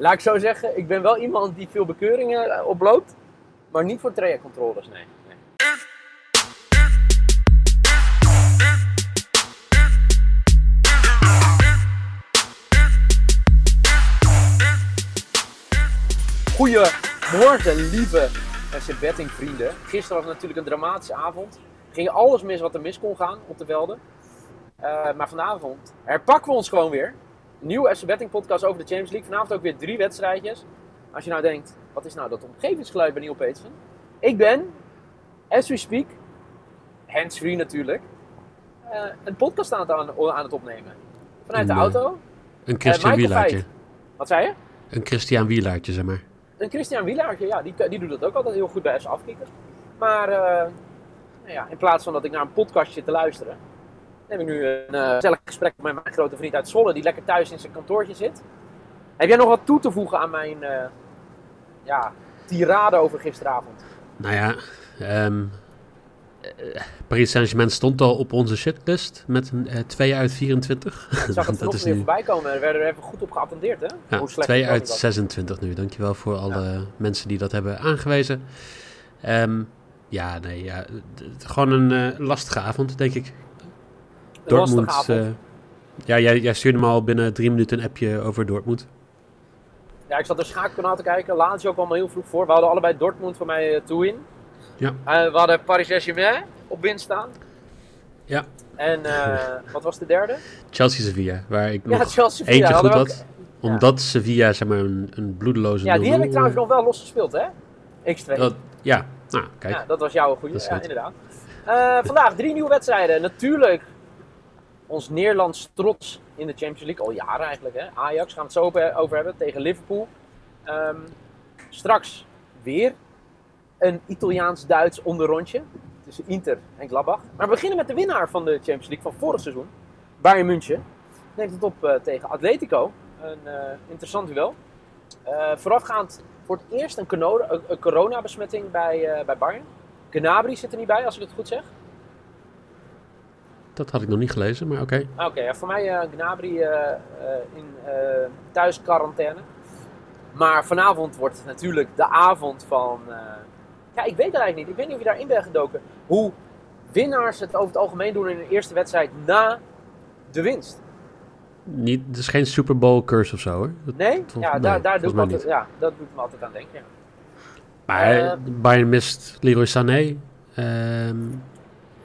Laat ik zo zeggen, ik ben wel iemand die veel bekeuringen eh, oploopt, maar niet voor trajectcontroles, nee. nee. Goedemorgen, lieve FC Betting vrienden. Gisteren was natuurlijk een dramatische avond. Ging alles mis wat er mis kon gaan op de velden. Eh, maar vanavond herpakken we ons gewoon weer. Nieuwe FC Betting podcast over de Champions League. Vanavond ook weer drie wedstrijdjes. Als je nou denkt, wat is nou dat omgevingsgeluid bij Neil Petersen? Ik ben, as we speak, hands-free natuurlijk, eh, een podcast aan het, aan, aan het opnemen. Vanuit de Een, eh, auto. Een Eh, Christian Michael Wielaartje. Veit. Wat zei je? Een Christian Wielaartje, zeg maar. Een Christian Wielaertje, ja, die, die doet dat ook altijd heel goed bij FC Afkikker. Maar eh, nou ja, in plaats van dat ik naar een podcast zit te luisteren, neem ik nu een eh, gezellig gesprek met mijn grote vriend uit Zwolle, die lekker thuis in zijn kantoortje zit. Heb jij nog wat toe te voegen aan mijn eh, ja, tirade over gisteravond? Nou ja, ehm eh, Paris Saint-Germain stond al op onze shitlist met een 2 uit 24. Ik zag het dat is nu voorbij komen en er werden er even goed op geattendeerd, hè? ja, Hoe slecht 2 het uit wel niet was. 26 nu. Dankjewel voor alle mensen die dat hebben aangewezen. Ehm, ja, nee, ja, gewoon een lastige avond, denk ik. Dortmund. eh, ja, jij, jij stuurde me al binnen drie minuten een appje over Dortmund. Ja, ik zat een schaakkanaal te kijken. Lazio kwam al heel vroeg voor. We hadden allebei Dortmund voor mij eh, toe in. Ja. Eh, we hadden Paris Saint-Germain op winst staan. Ja. En wat was de derde? Chelsea-Sevilla, waar ik nog ja, Chelsea. eentje goed had. Omdat Sevilla zeg maar een, een bloedeloze ook- Ja, die heb ik 0-0, trouwens nog wel los gespeeld, hè? X2. dat, ja, nou, kijk. Ja, dat was jouw goede. Ja, inderdaad. Vandaag drie nieuwe wedstrijden. Natuurlijk ons Nederlands trots in de Champions League. Al jaren eigenlijk, hè? Ajax gaan we het zo over hebben tegen Liverpool. Ehm, straks weer een Italiaans-Duits onderrondje tussen Inter en Gladbach. Maar we beginnen met de winnaar van de Champions League van vorig seizoen. Bayern München. Neemt het op eh, tegen Atletico. Een eh, interessant duel. Eh, voorafgaand voor het eerst een, corona- een- coronabesmetting bij, bij Bayern. Gnabry zit er niet bij, als ik het goed zeg. Dat had ik nog niet gelezen, maar oké. Ah, Oké, ja, voor mij eh Gnabry eh, eh, in uh, thuisquarantaine. Maar vanavond wordt het natuurlijk de avond van... ja, ik weet het eigenlijk niet. Ik weet niet of je daarin bent gedoken. Hoe winnaars het over het algemeen doen in een eerste wedstrijd na de winst. Niet, het is geen Super Bowl curse of zo hoor. Dat- Nee? Ja, nee, daar, daar doe ik altijd, ja, dat doet me altijd aan denken. Ja. Maar Eh, Bayern mist Leroy Sané. ehm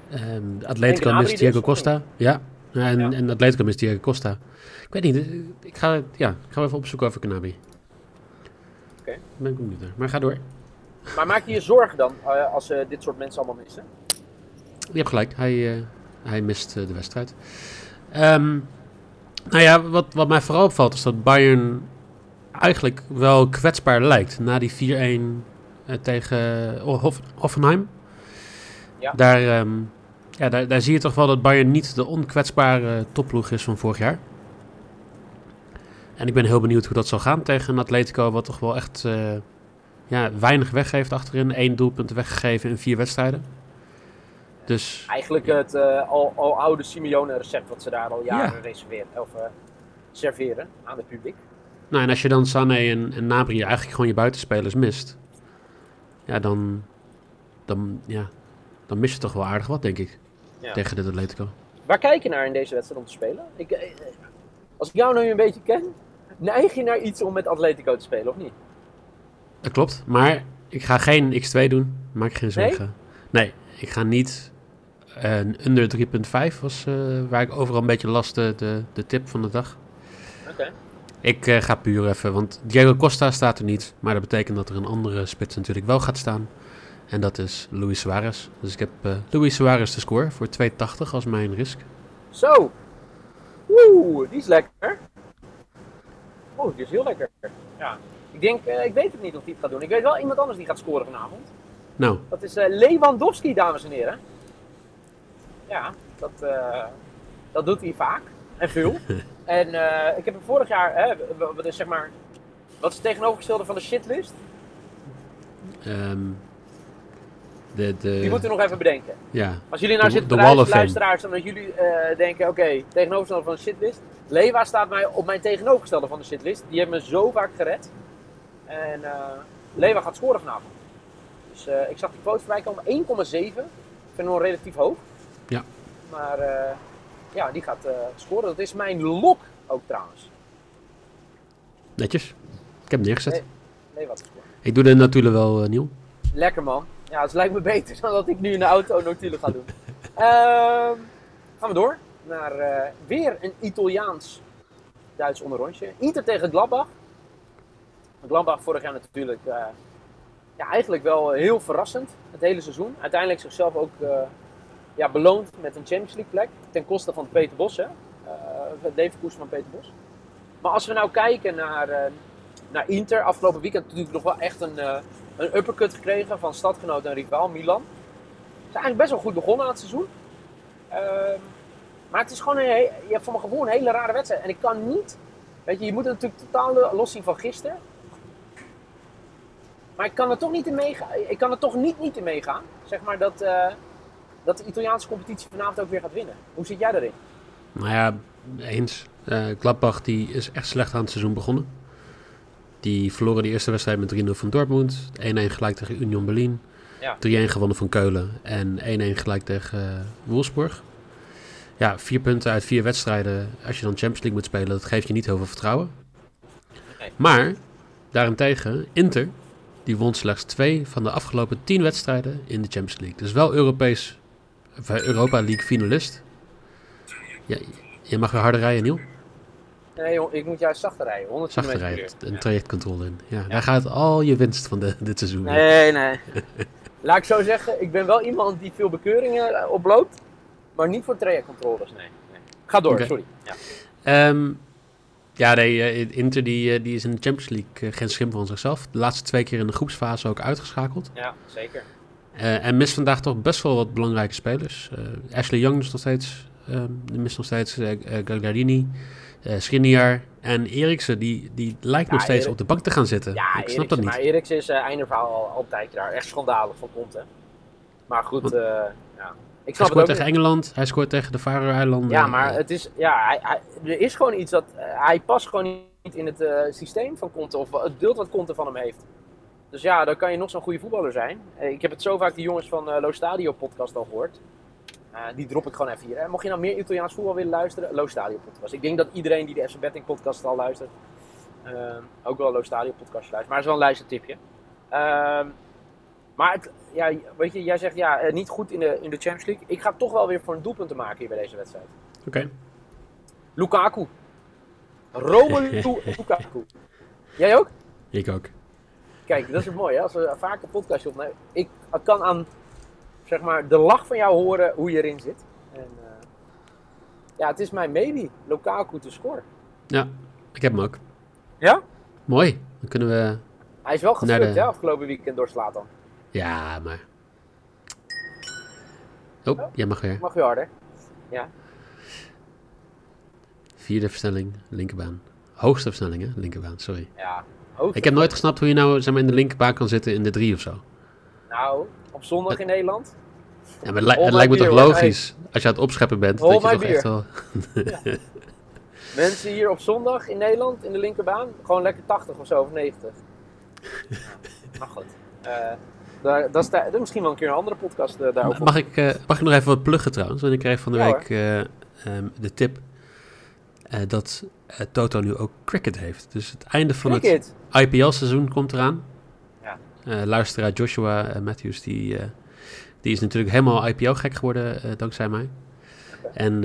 ehm, Atletico mist Diego Costa. Ja, en, Ja. en Atletico mist Diego Costa. Ik weet niet, eh, ik ga, ja, ik ga even opzoeken over Gnabry. Oké. Ik ben benieuwd naar. Maar ga door. Maar maak je je zorgen dan eh, als ze dit soort mensen allemaal missen? Je hebt gelijk, hij, hij mist de wedstrijd. Ehm, nou ja, wat, wat mij vooral opvalt is dat Bayern eigenlijk wel kwetsbaar lijkt. Na die 4-1 eh, tegen Hoff- Hoffenheim. Ja. Daar, ehm, ja, daar, daar zie je toch wel dat Bayern niet de onkwetsbare topploeg is van vorig jaar. En ik ben heel benieuwd hoe dat zal gaan tegen een Atletico, wat toch wel echt eh, ja, weinig weggeeft achterin. Eén doelpunt weggegeven in vier wedstrijden. Dus Eigenlijk het eh, al, al oude Simeone-recept wat ze daar al jaren Ja. reserveren, of eh, serveren aan het publiek. Nou, en als je dan Sané en, en Nabri eigenlijk gewoon je buitenspelers mist, ja, dan, dan, ja, dan mis je toch wel aardig wat, denk ik, Ja. tegen dit Atletico. Waar kijk je naar in deze wedstrijd om te spelen? Ik, eh, als ik jou nu een beetje ken, neig je naar iets om met Atletico te spelen, of niet? Dat klopt, maar ik ga geen X2 doen, maak geen zorgen. Nee, ik ga niet eh, een under 3.5, was eh, waar ik overal een beetje last de, de, de tip van de dag. Oké. Ik ga puur even, want Diego Costa staat er niet. Maar dat betekent dat er een andere spits natuurlijk wel gaat staan. En dat is Luis Suarez. Dus ik heb eh Luis Suarez te score voor 2,80 als mijn risk. Zo. Oeh, die is lekker. Oeh, die is heel lekker. Ja. Ik denk, eh, ik weet het niet of die het gaat doen. Ik weet wel iemand anders die gaat scoren vanavond. Nou, Dat is eh, Lewandowski, dames en heren. Ja, dat, eh, dat doet hij vaak. En veel. en eh, ik heb hem vorig jaar, hè, wat is zeg maar, wat is het tegenovergestelde van de shitlist? ehm, de, de, Die moeten we nog even bedenken. ja, Als jullie nou De- zitten de te luisteraars, en dat jullie eh, denken, oké, tegenovergestelde van de shitlist. Lewa staat mij op mijn tegenovergestelde van de shitlist. Die heeft me zo vaak gered. En eh Lewa gaat scoren vanavond. Dus eh, ik zag die quote voorbij komen. 1,7. Ik vind hem nog relatief hoog. Ja. Maar ja, die gaat scoren. Dat is mijn lok ook trouwens. Netjes. Ik heb hem neergezet. Nee. Te scoren. Ik doe de natuurlijk wel, Niel. Lekker man. Ja, het lijkt me beter dan dat ik nu in de auto natuurlijk ga doen. Ehm, gaan we door naar eh, weer een Italiaans-Duits onderrondje. Inter tegen Gladbach. Gladbach vorig jaar natuurlijk eh, ja, eigenlijk wel heel verrassend het hele seizoen. Uiteindelijk zichzelf ook eh, ja, beloond met een Champions League plek. Ten koste van Peter Bos, hè. Leverkusen van Peter Bos. Maar als we nou kijken naar, naar Inter, afgelopen weekend natuurlijk nog wel echt een, een uppercut gekregen van stadgenoot en rivaal Milan. Ze zijn eigenlijk best wel goed begonnen aan het seizoen. Ehm, maar het is gewoon een, je hebt voor mijn gevoel een hele rare wedstrijd. En ik kan niet, weet je, je moet het natuurlijk totaal los zien van gisteren. Maar ik kan er toch niet in meegaan. Ik kan er toch niet, niet in meegaan. Zeg maar dat, eh, dat de Italiaanse competitie vanavond ook weer gaat winnen. Hoe zit jij daarin? Nou ja, eens. Eh Gladbach die is echt slecht aan het seizoen begonnen. Die verloren de eerste wedstrijd met 3-0 van Dortmund. 1-1 gelijk tegen Union Berlin. Ja. 3-1 gewonnen van Keulen. En 1-1 gelijk tegen eh, Wolfsburg. Ja, vier punten uit vier wedstrijden. Als je dan Champions League moet spelen, dat geeft je niet heel veel vertrouwen. Nee. Maar, daarentegen, Inter, die won slechts twee van de afgelopen tien wedstrijden in de Champions League. Dus wel Europees, of, eh, Europa League finalist. Ja, je mag weer harder rijden, Niel. Nee, joh, ik moet juist zachter rijden. 100 Zachter rijden, een Ja. trajectcontrole in. Ja, daar gaat al je winst van de, dit seizoen. in. Nee, nee. Laat ik zo zeggen, ik ben wel iemand die veel bekeuringen eh, oploopt, maar niet voor trajectcontroles, nee. nee. Ga door, sorry. Ja. Ehm, ja, nee, eh, Inter die, eh, die is in de Champions League geen schim van zichzelf. De laatste twee keer in de groepsfase ook uitgeschakeld. ja, zeker. En mist vandaag toch best wel wat belangrijke spelers. Ashley Young is nog steeds, die mist nog steeds uh, en Eriksen. Die, die lijkt nog Ja, steeds Erik- op de bank te gaan zitten. Ja, Ik snap Eriksen, dat niet. maar Eriksen is uh, al, al een tijdje daar. Echt schandalig van hè. Maar goed, Want- eh, ja. Ik Hij snap het scoort tegen niet. Engeland, hij scoort tegen de Faroe-eilanden. Ja, maar het is, ja, hij, hij- er is gewoon iets dat, hij past gewoon niet in het systeem van Conte, of het beeld wat Conte van hem heeft. Dus ja, dan kan je nog zo'n goede voetballer zijn. Ik heb het zo vaak die jongens van Lo Stadio podcast al gehoord. Eh, die drop ik gewoon even hier. Mocht je nou meer Italiaans voetbal willen luisteren, Lo Stadio podcast. Ik denk dat iedereen die de FC Betting podcast al luistert, eh, ook wel Lo Stadio podcast luistert. Maar het is wel een luistertipje. Ehm, maar het, ja, weet je, jij zegt ja, eh, niet goed in de, in de Champions League. Ik ga toch wel weer voor een doelpunt te maken hier bij deze wedstrijd. Oké. Lukaku. Romelu Lukaku. Jij ook? Ik ook. Kijk, dat is het mooie. hè, Als we vaak een podcastje opnemen. Ik kan aan zeg maar, de lach van jou horen hoe je erin zit. En, eh, ja, het is mijn maybe. Lukaku te scoren. Ja, ik heb hem ook. Ja? Mooi. Dan kunnen we... Hij is wel Naar geflirt de- hè, afgelopen weekend door Slatan. Ja, maar... Oh, jij mag weer. Mag je harder? Vierde versnelling, linkerbaan. Hoogste versnelling, hè? Linkerbaan, sorry. Ja. Ik heb nooit gesnapt hoe je nou zeg maar, in de linkerbaan kan zitten in de drie of zo. Nou, op zondag in Nederland. Ja, maar het, li- lijkt me toch logisch, als je aan het opscheppen bent, dat je toch beer. echt wel... Mensen hier op zondag in Nederland, in de linkerbaan, gewoon lekker 80 of zo, of 90. Ja, maar goed. Eh, daar, dat is, daar- misschien wel een keer een andere podcast eh, daarover. Mag ik, eh, mag ik nog even wat pluggen trouwens? Want ik kreeg van de Ja, week eh, ehm, de tip dat Toto nu ook cricket heeft. Dus het einde van het. IPL-seizoen komt eraan. Eh, luisteraar Joshua eh, Matthews, die, eh, die is natuurlijk helemaal IPL-gek geworden dankzij mij. En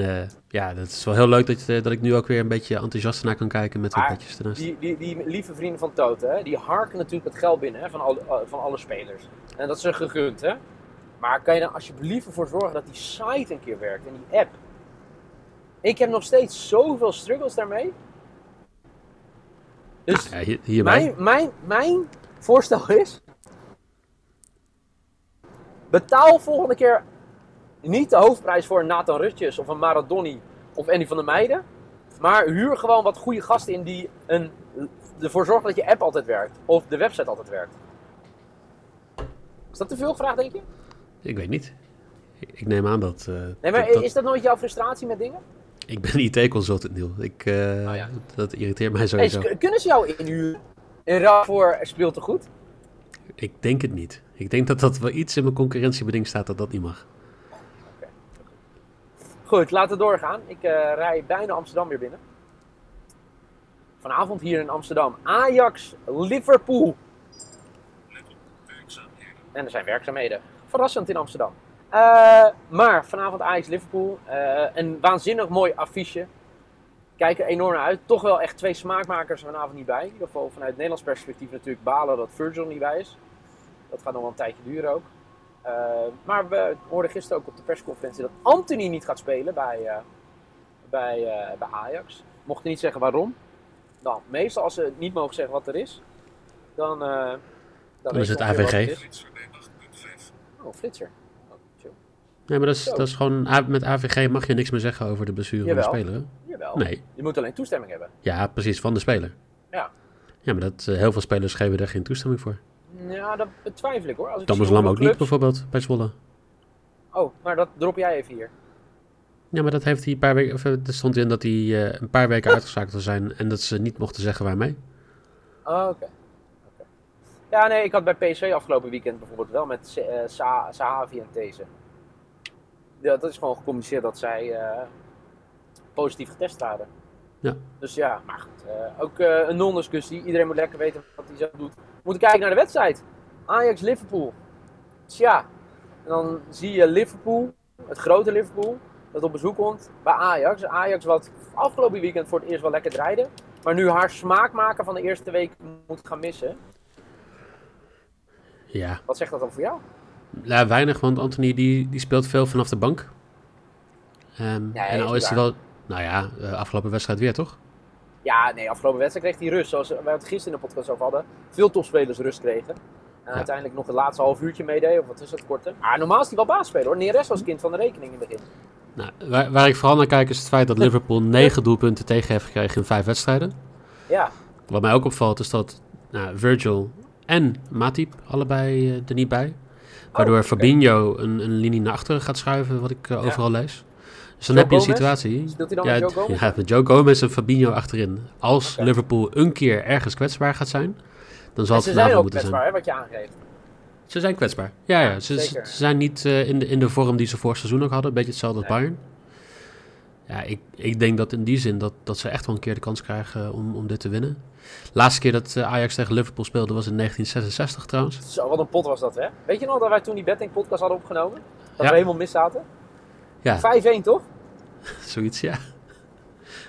ja, dat is wel heel leuk dat, dat ik nu ook weer een beetje enthousiast naar kan kijken met wat petjes ernaast. Die, die, die lieve vrienden van Toto, hè, die harken natuurlijk het geld binnen hè, van, alle, eh, van alle spelers. En dat is een gegund, hè. Maar kan je dan alsjeblieft ervoor zorgen dat die site een keer werkt en die app? Ik heb nog steeds zoveel struggles daarmee. Dus Ja, hier, mijn, mijn, mijn voorstel is... Betaal volgende keer niet de hoofdprijs voor een Nathan Rutjes of een Maradoni of Andy van der Meijden. Maar huur gewoon wat goede gasten in die een, ervoor zorgen dat je app altijd werkt. Of de website altijd werkt. Is dat te veel gevraagd, denk je? Ik weet niet. Ik, neem aan dat... eh, Nee, maar dat- is dat nooit jouw frustratie met dingen? Ik ben IT-consultant, Niel. Ik, eh, Oh ja. Dat irriteert mij Hey, sowieso. k- kunnen ze jou inhuren? In ruil voor speelt te goed? Ik denk het niet. Ik denk dat dat wel iets in mijn concurrentiebeding staat dat dat niet mag. Goed, laten we doorgaan. Ik eh, rij bijna Amsterdam weer binnen. Vanavond hier in Amsterdam. Ajax, Liverpool. En er zijn werkzaamheden. Verrassend in Amsterdam. Eh, maar vanavond Ajax, Liverpool. eh, een waanzinnig mooi affiche. Kijk er enorm uit. Toch wel echt twee smaakmakers er vanavond niet bij. In ieder geval vanuit Nederlands perspectief natuurlijk balen dat Virgil niet bij is. Dat gaat nog wel een tijdje duren ook. Eh, maar we hoorden gisteren ook op de persconferentie dat Anthony niet gaat spelen bij, eh, bij, eh, bij Ajax. Mochten niet zeggen waarom. Dan, meestal als ze niet mogen zeggen wat er is, dan, dan, Dan is het AVG. is. Oh, flitser. Oh. Nee, maar dat is, Zo. dat is gewoon... Met AVG mag je niks meer zeggen over de blessure van de speler. Jawel. Nee. Je moet alleen toestemming hebben. Ja, precies, van de speler. Ja. Ja, maar dat, heel veel spelers geven daar geen toestemming voor. Ja, dat betwijfel ik hoor. Als ik Thomas Lam ook niet, bijvoorbeeld, bij Zwolle. Oh, maar dat drop jij even hier. Ja, maar dat heeft hij een paar weken... Of, eh, er stond in dat hij eh, een paar weken uitgeschakeld zou zijn... en dat ze niet mochten zeggen waarmee. Oh, oké. Ja, nee, ik had bij PSV afgelopen weekend bijvoorbeeld wel met Sa- Sahavi en These. Ja, dat is gewoon gecommuniceerd dat zij positief getest waren. Ja. Dus ja, maar goed. ook een non-discussie. Iedereen moet lekker weten wat hij zelf doet. Moeten kijken naar de wedstrijd. Ajax-Liverpool. Tja, en dan zie je Liverpool, het grote Liverpool, dat op bezoek komt bij Ajax. Ajax wat afgelopen weekend voor het eerst wel lekker draaide. Maar nu haar smaakmaker van de eerste week moet gaan missen. Ja, Wat zegt dat dan voor jou? ja weinig, want Anthony die, die speelt veel vanaf de bank. Ehm, Ja, en al is hij wel... Nou ja, eh, afgelopen wedstrijd weer, toch? Ja, nee, afgelopen wedstrijd kreeg hij rust. Zoals wij het gisteren in de podcast over hadden. Veel topspelers rust kregen. En Ja. uiteindelijk nog het laatste half uurtje meedeed. Of wat is het korte. Maar normaal is hij wel baasspeler hoor. Neres was kind van de rekening in het begin. Nou, waar, waar ik vooral naar kijk is het feit dat Liverpool negen doelpunten tegen heeft gekregen in vijf wedstrijden. Ja, Wat mij ook opvalt is dat nou, Virgil en Matip allebei eh, er niet bij. Waardoor oké. Fabinho een, een linie naar achteren gaat schuiven, wat ik eh, Ja. overal lees. Dus dan Joe heb je een Gomez? situatie. Speelt hij dan ja, met Joe Gomez? Ja, met Joe Gomez en Fabinho achterin. Als. Liverpool een keer ergens kwetsbaar gaat zijn, dan zal en het ze zijn vanavond ook moeten zijn. kwetsbaar hè, wat je aangeeft. Ze zijn kwetsbaar. Ja, ja. Ze, ze ze zijn niet eh, in, de, in de vorm die ze vorig seizoen ook hadden. Een beetje hetzelfde als. Bayern. Ja, ik, ik denk dat in die zin dat, dat ze echt wel een keer de kans krijgen om, om dit te winnen. Laatste keer dat eh, Ajax tegen Liverpool speelde was in 1966 trouwens. Zo, wat een pot was dat hè. Weet je nog dat wij toen die betting podcast hadden opgenomen? Dat Ja. we helemaal mis zaten? Ja, 5-1 toch? zoiets, ja.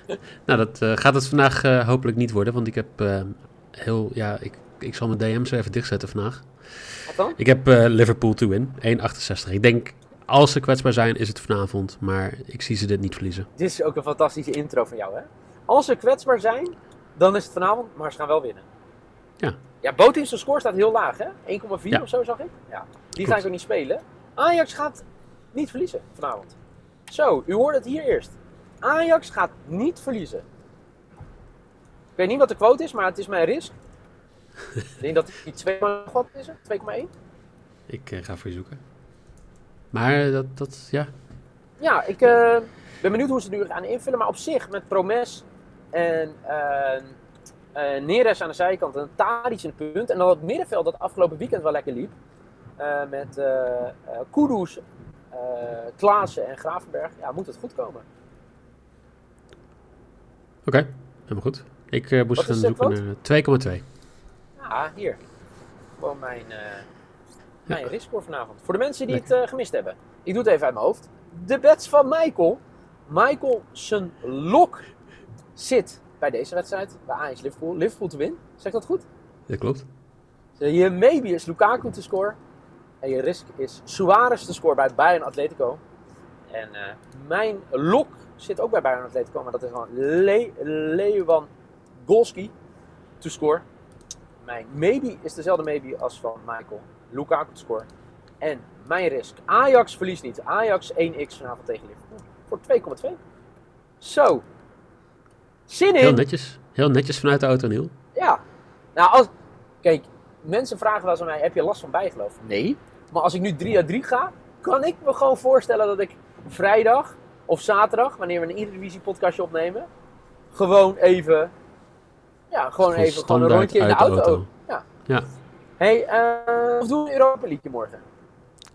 nou, dat eh, gaat het vandaag eh, hopelijk niet worden. Want ik heb eh, heel, ja, ik, ik zal mijn DM zo even dichtzetten vandaag. Wat dan? Ik heb Liverpool to win, 1,68. Ik denk, als ze kwetsbaar zijn, is het vanavond. Maar ik zie ze dit niet verliezen. Dit is ook een fantastische intro van jou hè. Als ze kwetsbaar zijn, dan is het vanavond. Maar ze gaan wel winnen. Ja. Ja, Botin zijn score staat heel laag hè. 1,4 Ja. of zo zag ik. Ja. Die Klopt. ga ik ook niet spelen. Ajax gaat niet verliezen vanavond. Zo, u hoorde het hier eerst. Ajax gaat niet verliezen. Ik weet niet wat de quote is, maar het is mijn risk. ik denk dat die 2, wat is het? 2,1? Ik eh, ga voor je zoeken. Maar eh, dat, dat ja. Ja, ik eh, ben benieuwd hoe ze het nu gaan invullen. Maar op zich, met Promes en eh, Neres aan de zijkant en Tadic in het punt. En dan het middenveld dat afgelopen weekend wel lekker liep. met eh, Kudus, eh Klaassen en Gravenberg. Ja, moet het goed komen. Oké, helemaal goed. Ik eh, moest gaan zoeken naar 2,2. Ja, hier. Gewoon mijn, eh mijn riskscore vanavond. Voor de mensen die het gemist hebben. Ik doe het even uit mijn hoofd. De bets van Michael. Michael zijn lok zit bij deze wedstrijd. Bij Ajax Liverpool. Liverpool te win. Zeg dat goed? Dat klopt. Je maybe is Lukaku te score. En je risk is Suarez te score bij Bayern Atletico. En eh, mijn lok zit ook bij Bayern Atletico. Maar dat is gewoon Le Lewandowski to score. Mijn maybe is dezelfde maybe als van Michael. Lukaku te score. En mijn risk. Ajax verliest niet. Ajax 1x vanavond tegen Liverpool. Voor 2,2. Zo. Zin in. Heel netjes. Heel netjes vanuit de auto, Niel. Ja. Nou, als... Kijk, mensen vragen wel eens aan mij, heb je last van bijgeloof? Nee. Maar als ik nu 3 uit 3 ga, kan ik me gewoon voorstellen dat ik vrijdag of zaterdag, wanneer we een Eredivisie podcastje opnemen, gewoon even, ja, gewoon even gewoon een rondje in de auto. Ja. Ja. Hey, eh, of doen we een Europa League morgen?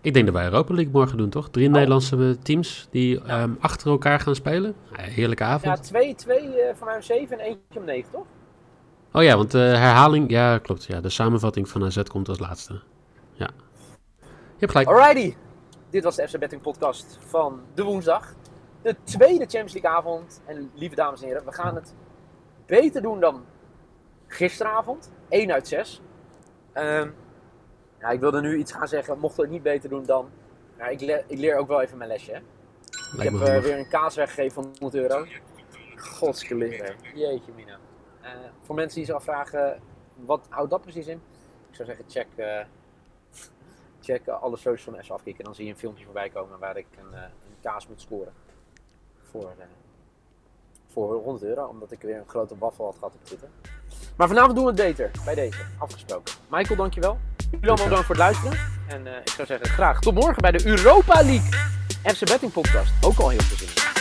Ik denk dat wij Europa League morgen doen, toch? Drie Oh. Nederlandse teams die ehm, achter elkaar gaan spelen. Ja, heerlijke Ja, avond. 2-2 eh, van mij om 7 en eentje om 9, toch? Oh ja, want de herhaling... Ja, klopt. Ja, de samenvatting van AZ komt als laatste. Ja. Je hebt gelijk. Alrighty. Dit was de FC Betting podcast van de woensdag. De tweede Champions League avond. En lieve dames en heren, we gaan het beter doen dan gisteravond. 1 uit 6. Ehm, ja, ik wilde nu iets gaan zeggen, mochten we het niet beter doen dan... Ja, ik, leer, ik leer ook wel even mijn lesje. Hè. Ik heb eh, weer een kaas weggegeven van 100 euro. Godskeleer. Jeetje mina. Eh, voor mensen die zich afvragen, wat houdt dat precies in? Ik zou zeggen, check, eh, check alle socials van S afkicken. En dan zie je een filmpje voorbij komen waar ik een, eh, een kaas moet scoren. Voor, eh, voor 100 euro, omdat ik weer een grote waffel had gehad op Twitter. Maar vanavond doen we het beter, bij deze, afgesproken. Michael, dankjewel. Jullie allemaal bedankt voor het luisteren. En eh, ik zou zeggen, graag tot morgen bij de Europa League FC Betting Podcast. Ook al heel veel zin in.